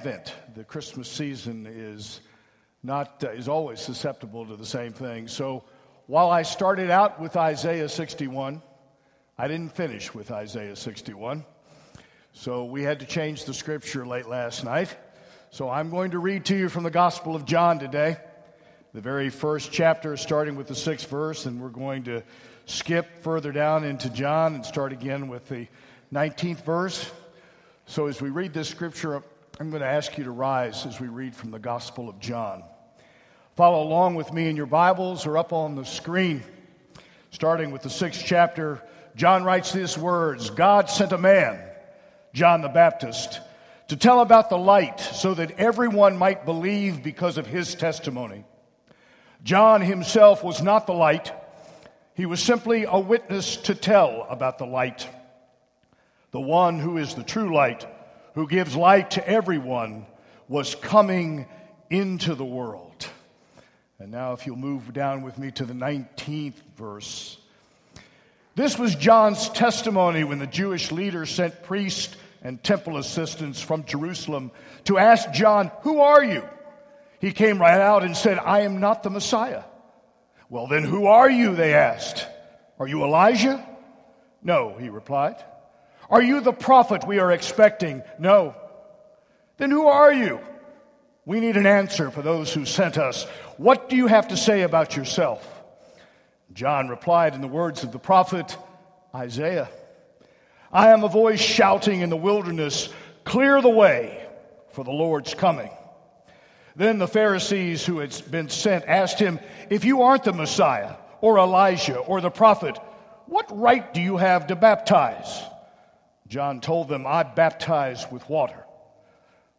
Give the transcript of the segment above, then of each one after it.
Advent, the Christmas season is not uh, is always susceptible to the same thing. So while I started out with Isaiah 61, I didn't finish with Isaiah 61. So we had to change the scripture late last night. So I'm going to read to you from the Gospel of John today, the very first chapter, starting with the sixth verse, and we're going to skip further down into John and start again with the 19th verse. So as we read this scripture, I'm going to ask you to rise as we read from the Gospel of John. Follow along with me in your Bibles or up on the screen. Starting with the sixth chapter, John writes these words God sent a man, John the Baptist, to tell about the light so that everyone might believe because of his testimony. John himself was not the light, he was simply a witness to tell about the light. The one who is the true light who gives light to everyone, was coming into the world. And now, if you'll move down with me to the 19th verse. This was John's testimony when the Jewish leaders sent priests and temple assistants from Jerusalem to ask John, Who are you? He came right out and said, I am not the Messiah. Well, then who are you? They asked. Are you Elijah? No, he replied. Are you the prophet we are expecting? No. Then who are you? We need an answer for those who sent us. What do you have to say about yourself? John replied in the words of the prophet Isaiah I am a voice shouting in the wilderness, clear the way for the Lord's coming. Then the Pharisees who had been sent asked him, If you aren't the Messiah, or Elijah, or the prophet, what right do you have to baptize? John told them, I baptize with water.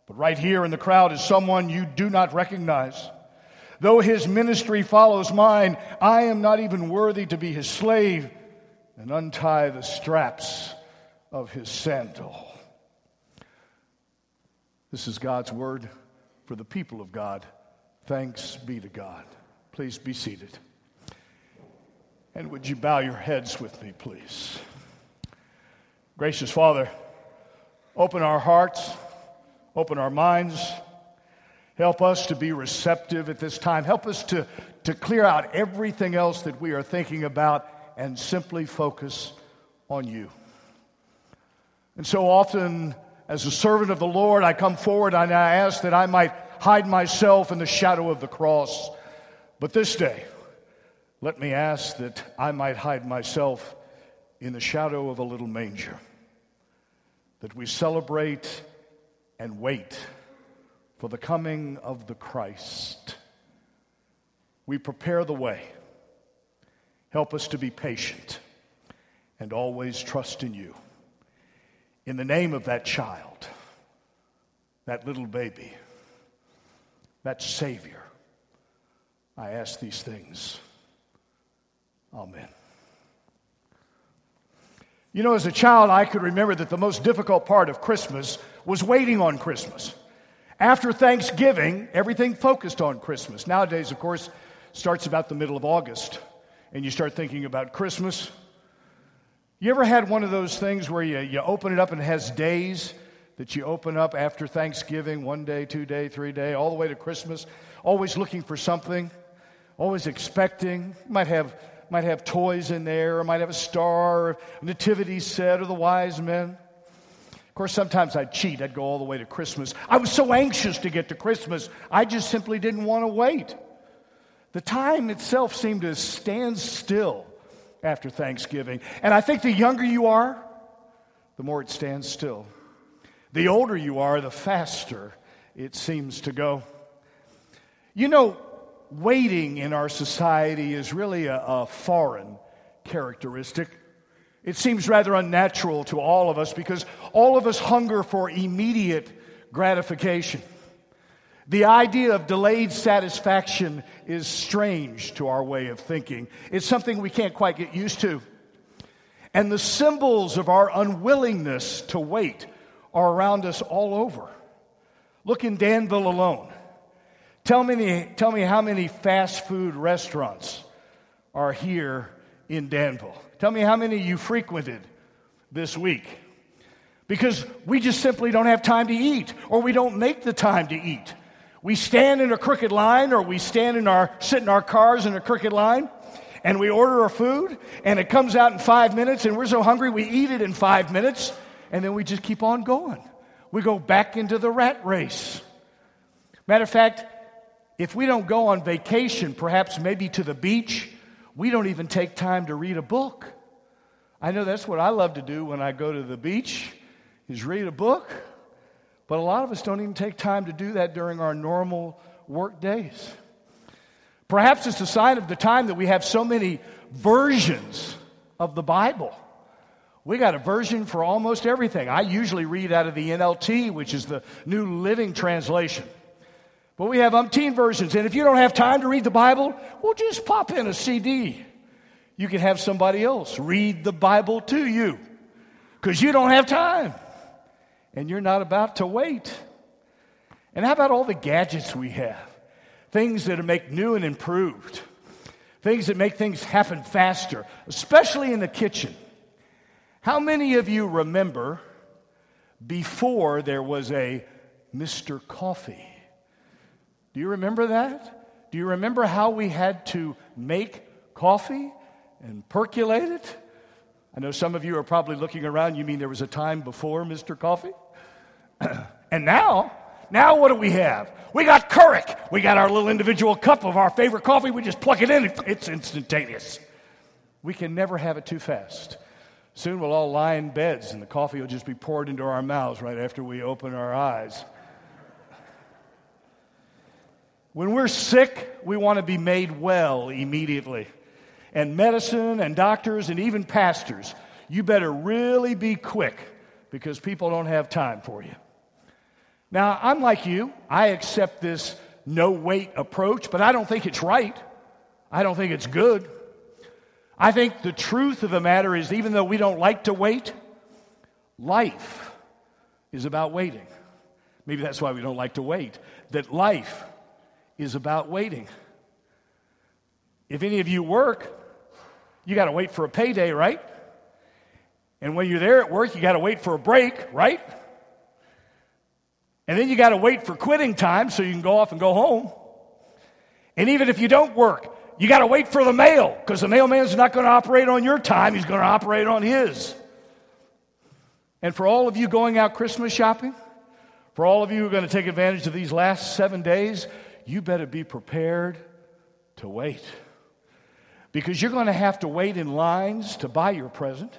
But right here in the crowd is someone you do not recognize. Though his ministry follows mine, I am not even worthy to be his slave and untie the straps of his sandal. This is God's word for the people of God. Thanks be to God. Please be seated. And would you bow your heads with me, please? Gracious Father, open our hearts, open our minds. Help us to be receptive at this time. Help us to, to clear out everything else that we are thinking about and simply focus on you. And so often, as a servant of the Lord, I come forward and I ask that I might hide myself in the shadow of the cross. But this day, let me ask that I might hide myself in the shadow of a little manger that we celebrate and wait for the coming of the Christ. We prepare the way. Help us to be patient and always trust in you. In the name of that child, that little baby, that Savior, I ask these things. Amen. You know, as a child, I could remember that the most difficult part of Christmas was waiting on Christmas. After Thanksgiving, everything focused on Christmas. Nowadays, of course, starts about the middle of August, and you start thinking about Christmas. You ever had one of those things where you, you open it up and it has days that you open up after Thanksgiving, one day, two day, three day, all the way to Christmas, always looking for something, always expecting. You might have might have toys in there, or might have a star, or a nativity set, or the wise men. Of course, sometimes I'd cheat. I'd go all the way to Christmas. I was so anxious to get to Christmas, I just simply didn't want to wait. The time itself seemed to stand still after Thanksgiving. And I think the younger you are, the more it stands still. The older you are, the faster it seems to go. You know, waiting in our society is really a, a foreign characteristic. It seems rather unnatural to all of us because all of us hunger for immediate gratification. The idea of delayed satisfaction is strange to our way of thinking. It's something we can't quite get used to. And the symbols of our unwillingness to wait are around us all over. Look in Danville alone. Tell me, tell me how many fast food restaurants are here in Danville. Tell me how many you frequented this week. because we just simply don't have time to eat or we don't make the time to eat. We stand in a crooked line or we stand in our, sit in our cars in a crooked line and we order our food and it comes out in five minutes and we're so hungry we eat it in five minutes and then we just keep on going. We go back into the rat race. Matter of fact, if we don't go on vacation, perhaps maybe to the beach, we don't even take time to read a book. I know that's what I love to do when I go to the beach is read a book. But a lot of us don't even take time to do that during our normal work days. Perhaps it's a sign of the time that we have so many versions of the Bible. We got a version for almost everything. I usually read out of the NLT, which is the New Living Translation. But we have umpteen versions. And if you don't have time to read the Bible, well, just pop in a CD. You can have somebody else read the Bible to you because you don't have time and you're not about to wait. And how about all the gadgets we have? things that make new and improved, things that make things happen faster, especially in the kitchen. How many of you remember before there was a Mr. Coffee? Do you remember that? Do you remember how we had to make coffee and percolate it? I know some of you are probably looking around. You mean there was a time before Mr. Coffee? and now, now what do we have? We got Keurig. We got our little individual cup of our favorite coffee. We just plug it in. It's instantaneous. We can never have it too fast. Soon we'll all lie in beds and the coffee will just be poured into our mouths right after we open our eyes. When we're sick, we want to be made well immediately. And medicine and doctors and even pastors, you better really be quick because people don't have time for you. Now, I'm like you. I accept this no wait approach, but I don't think it's right. I don't think it's good. I think the truth of the matter is, even though we don't like to wait, life is about waiting. Maybe that's why we don't like to wait. That life is about waiting. If any of you work, you got to wait for a payday, right? And when you're there at work, you got to wait for a break, right? And then you got to wait for quitting time so you can go off and go home. And even if you don't work, you got to wait for the mail because the mailman's not going to operate on your time, he's going to operate on his. And for all of you going out Christmas shopping, for all of you who are going to take advantage of these last seven days, you better be prepared to wait. Because you're going to have to wait in lines to buy your present.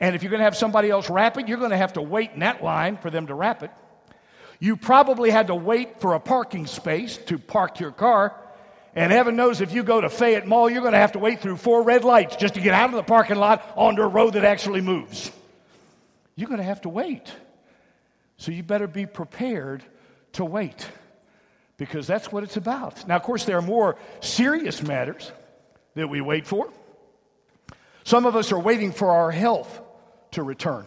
And if you're going to have somebody else wrap it, you're going to have to wait in that line for them to wrap it. You probably had to wait for a parking space to park your car. And heaven knows if you go to Fayette Mall, you're going to have to wait through four red lights just to get out of the parking lot onto a road that actually moves. You're going to have to wait. So you better be prepared to wait because that's what it's about. Now, of course, there are more serious matters that we wait for. Some of us are waiting for our health to return.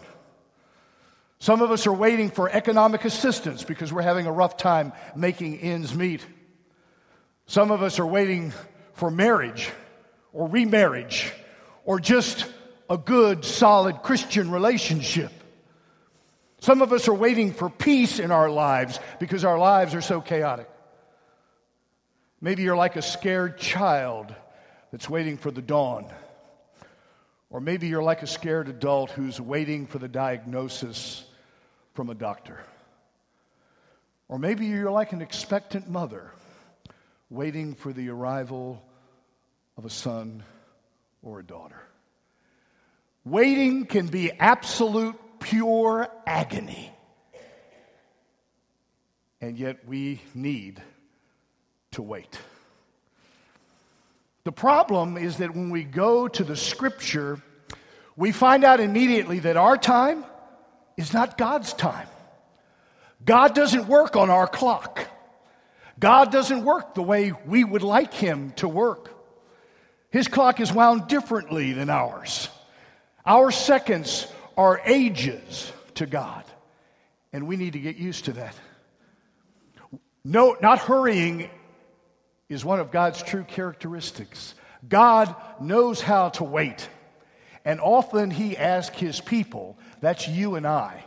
Some of us are waiting for economic assistance because we're having a rough time making ends meet. Some of us are waiting for marriage or remarriage or just a good, solid Christian relationship. Some of us are waiting for peace in our lives because our lives are so chaotic. Maybe you're like a scared child that's waiting for the dawn. Or maybe you're like a scared adult who's waiting for the diagnosis from a doctor. Or maybe you're like an expectant mother waiting for the arrival of a son or a daughter. Waiting can be absolute, pure agony. And yet we need to wait. The problem is that when we go to the scripture, we find out immediately that our time is not God's time. God doesn't work on our clock. God doesn't work the way we would like Him to work. His clock is wound differently than ours. Our seconds are ages to God, and we need to get used to that. No, not hurrying is one of God's true characteristics. God knows how to wait, and often He asks His people that's you and I.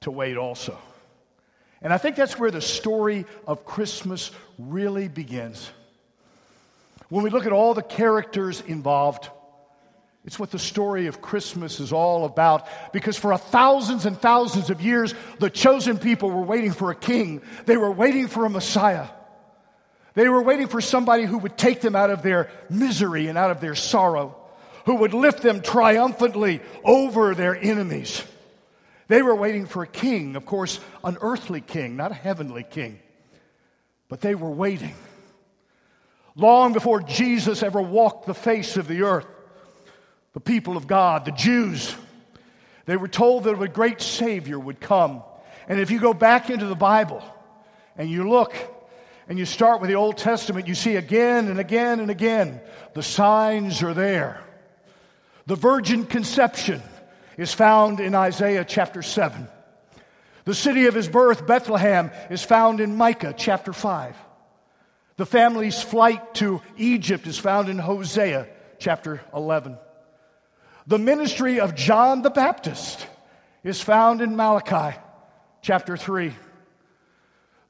to wait also. And I think that's where the story of Christmas really begins. When we look at all the characters involved, it's what the story of Christmas is all about. Because for thousands and thousands of years, the chosen people were waiting for a king, they were waiting for a Messiah. They were waiting for somebody who would take them out of their misery and out of their sorrow, who would lift them triumphantly over their enemies. They were waiting for a king, of course, an earthly king, not a heavenly king. But they were waiting. Long before Jesus ever walked the face of the earth, the people of God, the Jews, they were told that a great Savior would come. And if you go back into the Bible and you look and you start with the Old Testament, you see again and again and again the signs are there. The virgin conception is found in Isaiah chapter 7. The city of his birth, Bethlehem, is found in Micah chapter 5. The family's flight to Egypt is found in Hosea chapter 11. The ministry of John the Baptist is found in Malachi chapter 3.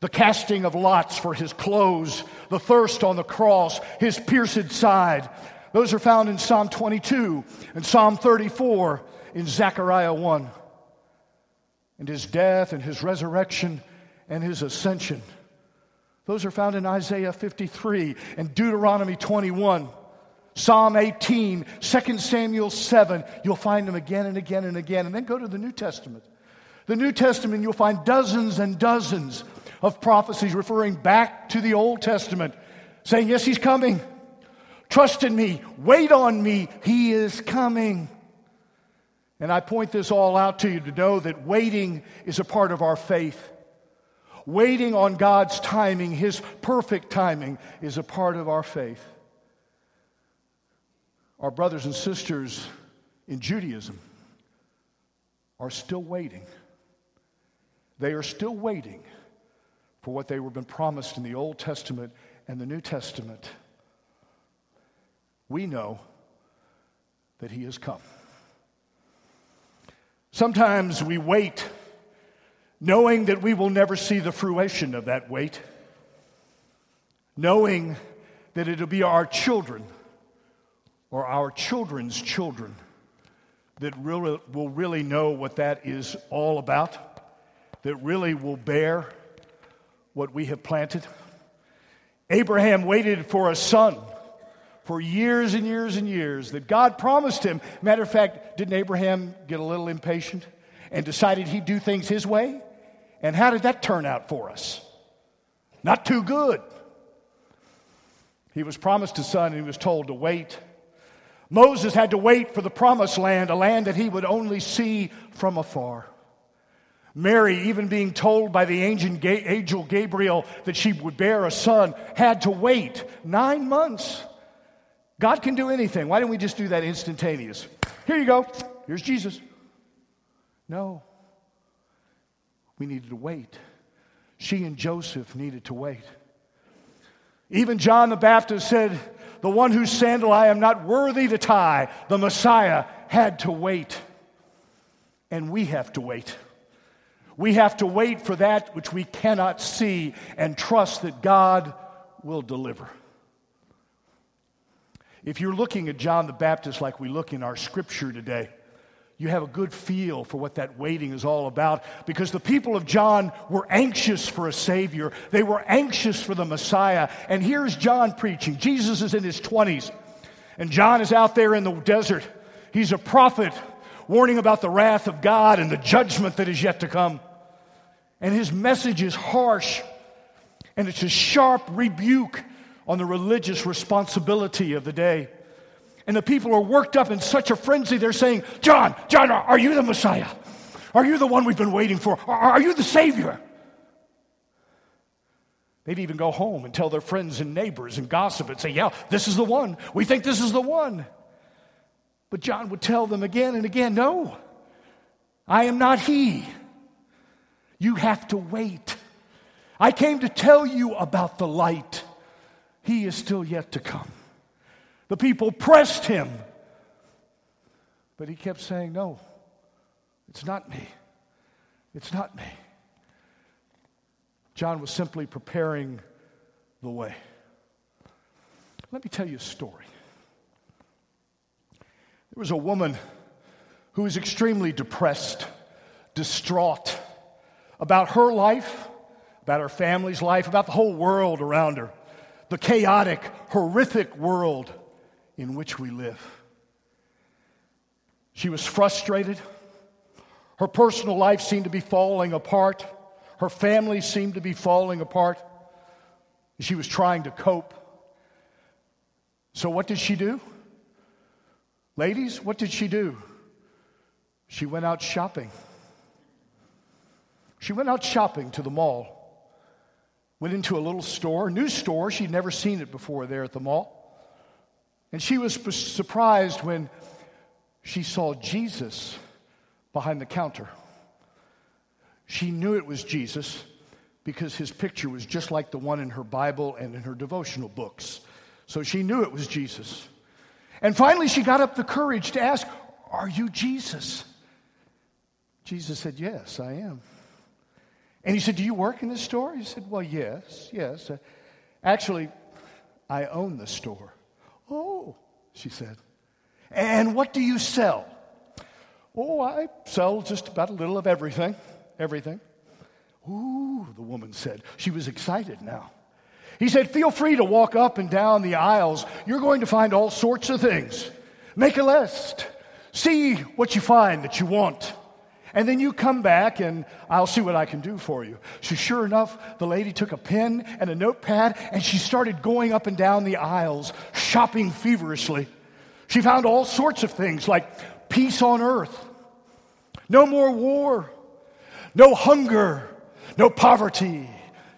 The casting of lots for his clothes, the thirst on the cross, his pierced side, those are found in Psalm 22 and Psalm 34 in Zechariah 1. And his death and his resurrection and his ascension. Those are found in Isaiah 53 and Deuteronomy 21. Psalm 18, 2 Samuel 7, you'll find them again and again and again. And then go to the New Testament. The New Testament, you'll find dozens and dozens of prophecies referring back to the Old Testament, saying, Yes, He's coming. Trust in me. Wait on me. He is coming. And I point this all out to you to know that waiting is a part of our faith. Waiting on God's timing, His perfect timing, is a part of our faith. Our brothers and sisters in Judaism are still waiting. They are still waiting for what they were been promised in the Old Testament and the New Testament. We know that He has come. Sometimes we wait knowing that we will never see the fruition of that wait, knowing that it'll be our children or our children's children that really, will really know what that is all about, that really will bear what we have planted. Abraham waited for a son for years and years and years that God promised him. Matter of fact, didn't Abraham get a little impatient and decided he'd do things his way? And how did that turn out for us? Not too good. He was promised a son and he was told to wait Moses had to wait for the promised land, a land that he would only see from afar. Mary, even being told by the angel Gabriel that she would bear a son, had to wait nine months. God can do anything. Why don't we just do that instantaneous? Here you go. Here's Jesus. No. We needed to wait. She and Joseph needed to wait. Even John the Baptist said, the one whose sandal I am not worthy to tie, the Messiah, had to wait. And we have to wait. We have to wait for that which we cannot see and trust that God will deliver. If you're looking at John the Baptist like we look in our scripture today, you have a good feel for what that waiting is all about because the people of John were anxious for a Savior. They were anxious for the Messiah. And here's John preaching. Jesus is in his 20s, and John is out there in the desert. He's a prophet warning about the wrath of God and the judgment that is yet to come. And his message is harsh, and it's a sharp rebuke on the religious responsibility of the day. And the people are worked up in such a frenzy, they're saying, John, John, are you the Messiah? Are you the one we've been waiting for? Are you the Savior? They'd even go home and tell their friends and neighbors and gossip and say, Yeah, this is the one. We think this is the one. But John would tell them again and again, No, I am not he. You have to wait. I came to tell you about the light. He is still yet to come. The people pressed him. But he kept saying, No, it's not me. It's not me. John was simply preparing the way. Let me tell you a story. There was a woman who was extremely depressed, distraught about her life, about her family's life, about the whole world around her, the chaotic, horrific world in which we live. She was frustrated. Her personal life seemed to be falling apart. Her family seemed to be falling apart. She was trying to cope. So, what did she do? Ladies, what did she do? She went out shopping. She went out shopping to the mall, went into a little store, new store. She'd never seen it before there at the mall. And she was surprised when she saw Jesus behind the counter. She knew it was Jesus because his picture was just like the one in her Bible and in her devotional books. So she knew it was Jesus. And finally, she got up the courage to ask, Are you Jesus? Jesus said, Yes, I am. And he said, Do you work in this store? He said, Well, yes, yes. Uh, actually, I own the store. Oh, she said. And what do you sell? Oh, I sell just about a little of everything. Everything. Ooh, the woman said. She was excited now. He said, Feel free to walk up and down the aisles. You're going to find all sorts of things. Make a list. See what you find that you want. And then you come back and I'll see what I can do for you. So, sure enough, the lady took a pen and a notepad and she started going up and down the aisles, shopping feverishly. She found all sorts of things like peace on earth, no more war, no hunger, no poverty,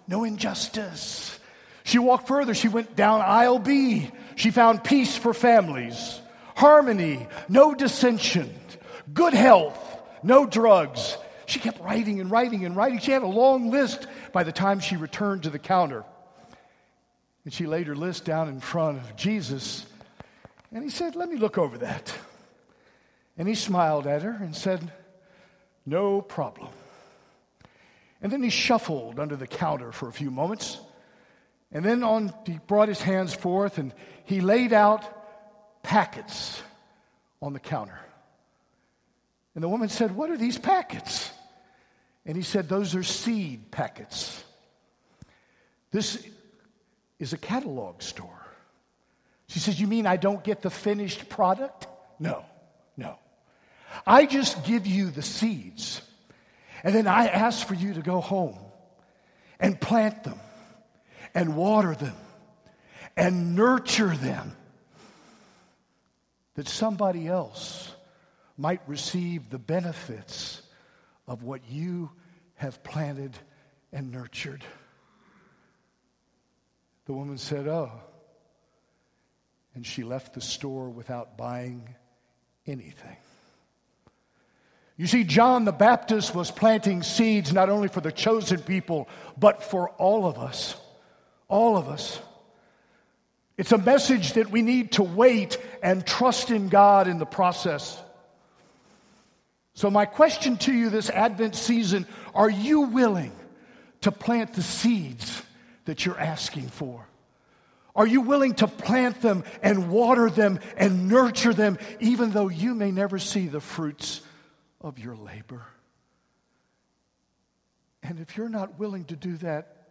no injustice. She walked further. She went down aisle B. She found peace for families, harmony, no dissension, good health, no drugs. She kept writing and writing and writing. She had a long list by the time she returned to the counter. And she laid her list down in front of Jesus. And he said, Let me look over that. And he smiled at her and said, No problem. And then he shuffled under the counter for a few moments. And then on, he brought his hands forth and he laid out packets on the counter. And the woman said, What are these packets? And he said, Those are seed packets. This is a catalog store. She says, You mean I don't get the finished product? No, no. I just give you the seeds. And then I ask for you to go home and plant them and water them and nurture them that somebody else might receive the benefits of what you have planted and nurtured. The woman said, Oh. And she left the store without buying anything. You see, John the Baptist was planting seeds not only for the chosen people, but for all of us. All of us. It's a message that we need to wait and trust in God in the process. So, my question to you this Advent season are you willing to plant the seeds that you're asking for? Are you willing to plant them and water them and nurture them, even though you may never see the fruits of your labor? And if you're not willing to do that,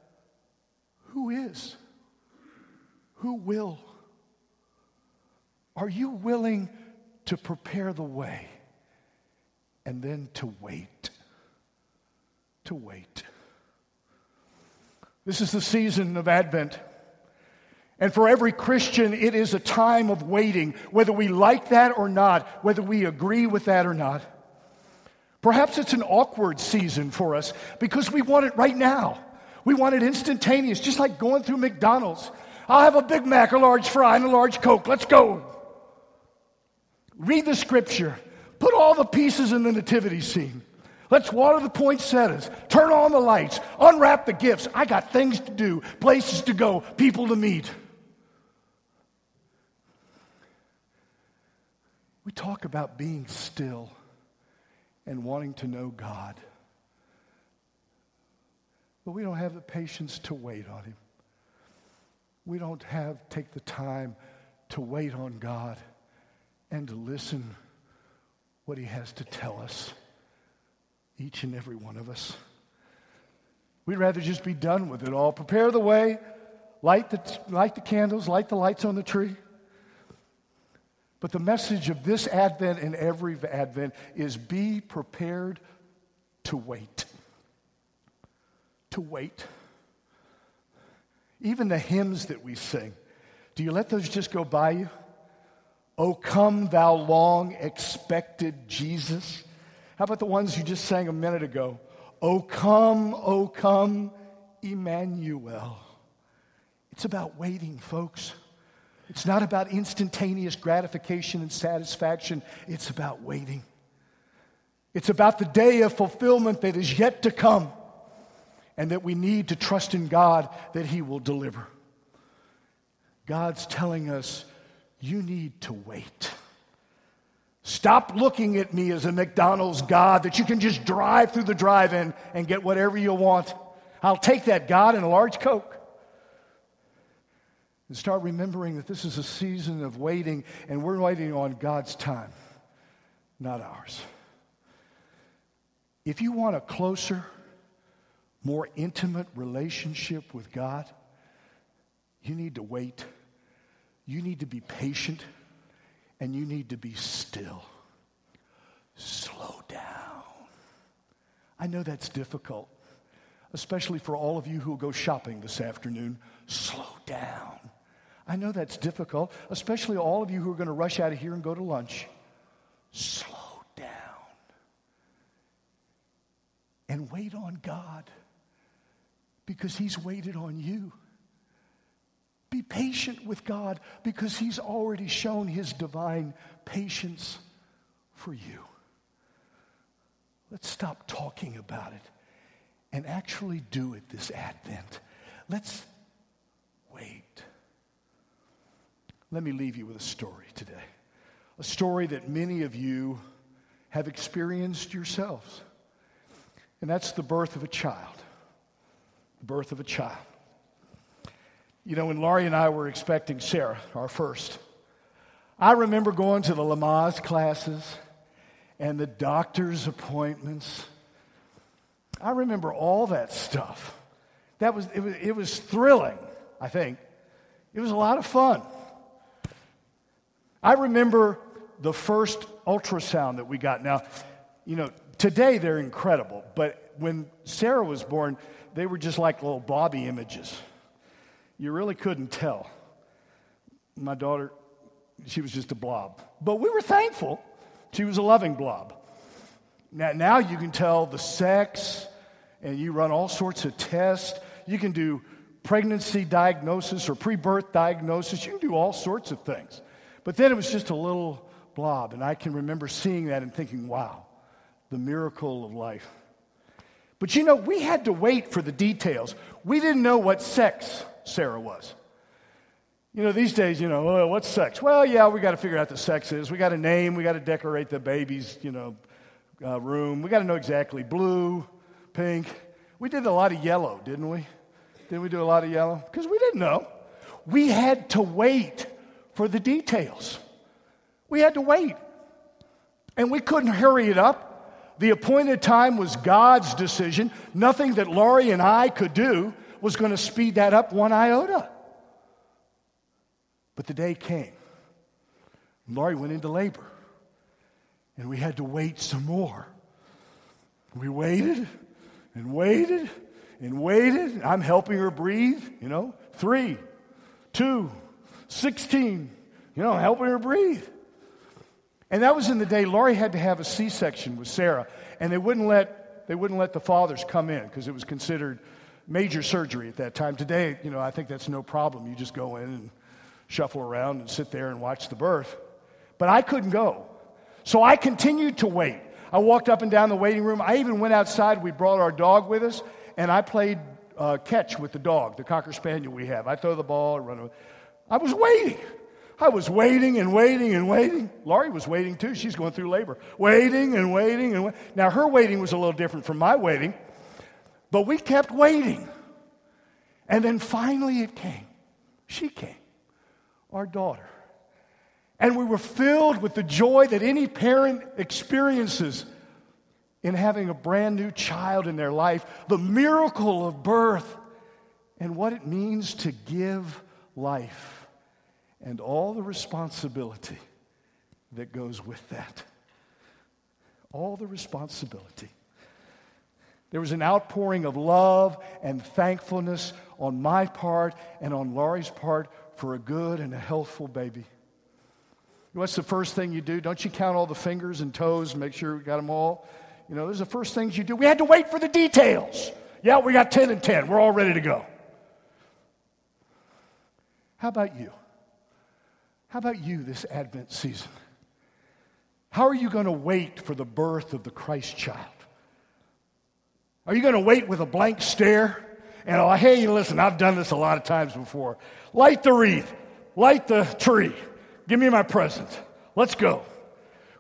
who is? Who will? Are you willing to prepare the way? And then to wait. To wait. This is the season of Advent. And for every Christian, it is a time of waiting, whether we like that or not, whether we agree with that or not. Perhaps it's an awkward season for us because we want it right now. We want it instantaneous, just like going through McDonald's. I'll have a Big Mac, a large fry, and a large Coke. Let's go. Read the scripture. Put all the pieces in the nativity scene. Let's water the poinsettias, turn on the lights, unwrap the gifts. I got things to do, places to go, people to meet. We talk about being still and wanting to know God. but we don't have the patience to wait on Him. We don't have, take the time to wait on God and to listen what He has to tell us, each and every one of us. We'd rather just be done with it all. Prepare the way, light the, light the candles, light the lights on the tree. But the message of this Advent and every Advent is be prepared to wait. To wait. Even the hymns that we sing, do you let those just go by you? Oh, come, thou long expected Jesus. How about the ones you just sang a minute ago? Oh, come, oh, come, Emmanuel. It's about waiting, folks. It's not about instantaneous gratification and satisfaction, it's about waiting. It's about the day of fulfillment that is yet to come, and that we need to trust in God that He will deliver. God's telling us, you need to wait. Stop looking at me as a McDonald's God that you can just drive through the drive in and get whatever you want. I'll take that God and a large Coke and start remembering that this is a season of waiting, and we're waiting on God's time, not ours. If you want a closer, more intimate relationship with God, you need to wait. You need to be patient, and you need to be still. Slow down. I know that's difficult, especially for all of you who will go shopping this afternoon. Slow down. I know that's difficult, especially all of you who are going to rush out of here and go to lunch. Slow down and wait on God because He's waited on you. Be patient with God because He's already shown His divine patience for you. Let's stop talking about it and actually do it this Advent. Let's wait. Let me leave you with a story today. A story that many of you have experienced yourselves. And that's the birth of a child. The birth of a child. You know, when Laurie and I were expecting Sarah, our first, I remember going to the Lamaze classes and the doctor's appointments. I remember all that stuff. That was it, was, it was thrilling, I think. It was a lot of fun. I remember the first ultrasound that we got. Now, you know, today they're incredible, but when Sarah was born, they were just like little blobby images. You really couldn't tell. My daughter, she was just a blob. But we were thankful she was a loving blob. Now, now you can tell the sex, and you run all sorts of tests. You can do pregnancy diagnosis or pre birth diagnosis. You can do all sorts of things. But then it was just a little blob, and I can remember seeing that and thinking, wow, the miracle of life. But you know, we had to wait for the details. We didn't know what sex Sarah was. You know, these days, you know, oh, what's sex? Well, yeah, we got to figure out the sex is. We got a name. We got to decorate the baby's, you know, uh, room. We got to know exactly blue, pink. We did a lot of yellow, didn't we? Didn't we do a lot of yellow? Because we didn't know. We had to wait for the details. We had to wait. And we couldn't hurry it up. The appointed time was God's decision. Nothing that Laurie and I could do was going to speed that up one iota. But the day came. Laurie went into labor. And we had to wait some more. We waited and waited and waited. I'm helping her breathe, you know. Three, two, 16, you know, helping her breathe. And that was in the day Laurie had to have a C section with Sarah, and they wouldn't let, they wouldn't let the fathers come in because it was considered major surgery at that time. Today, you know, I think that's no problem. You just go in and shuffle around and sit there and watch the birth. But I couldn't go. So I continued to wait. I walked up and down the waiting room. I even went outside. We brought our dog with us, and I played uh, catch with the dog, the Cocker Spaniel we have. I throw the ball, run away. I was waiting. I was waiting and waiting and waiting. Laurie was waiting too. She's going through labor. Waiting and waiting and waiting. Now, her waiting was a little different from my waiting. But we kept waiting. And then finally it came. She came, our daughter. And we were filled with the joy that any parent experiences in having a brand new child in their life, the miracle of birth, and what it means to give life, and all the responsibility that goes with that. All the responsibility. There was an outpouring of love and thankfulness on my part and on Laurie's part for a good and a healthful baby. What's the first thing you do? Don't you count all the fingers and toes and make sure we got them all? You know, those are the first things you do. We had to wait for the details. Yeah, we got 10 and 10. We're all ready to go. How about you? How about you this Advent season? How are you going to wait for the birth of the Christ child? Are you going to wait with a blank stare? And, oh, hey, listen, I've done this a lot of times before. Light the wreath, light the tree, give me my present. Let's go.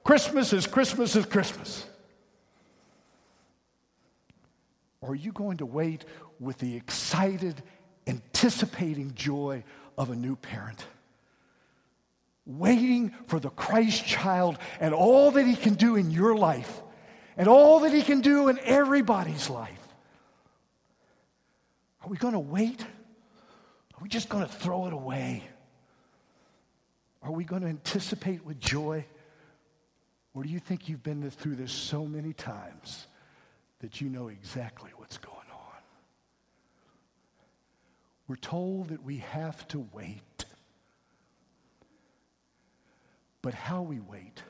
Christmas is Christmas is Christmas. Or are you going to wait with the excited, anticipating joy of a new parent? Waiting for the Christ child and all that he can do in your life and all that he can do in everybody's life. Are we going to wait? Are we just going to throw it away? Are we going to anticipate with joy? Or do you think you've been through this so many times that you know exactly what's going on. We're told that we have to wait. But how we wait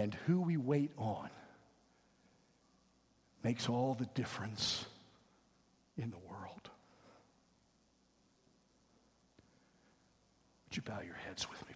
and who we wait on makes all the difference in the world. Would you bow your heads with me?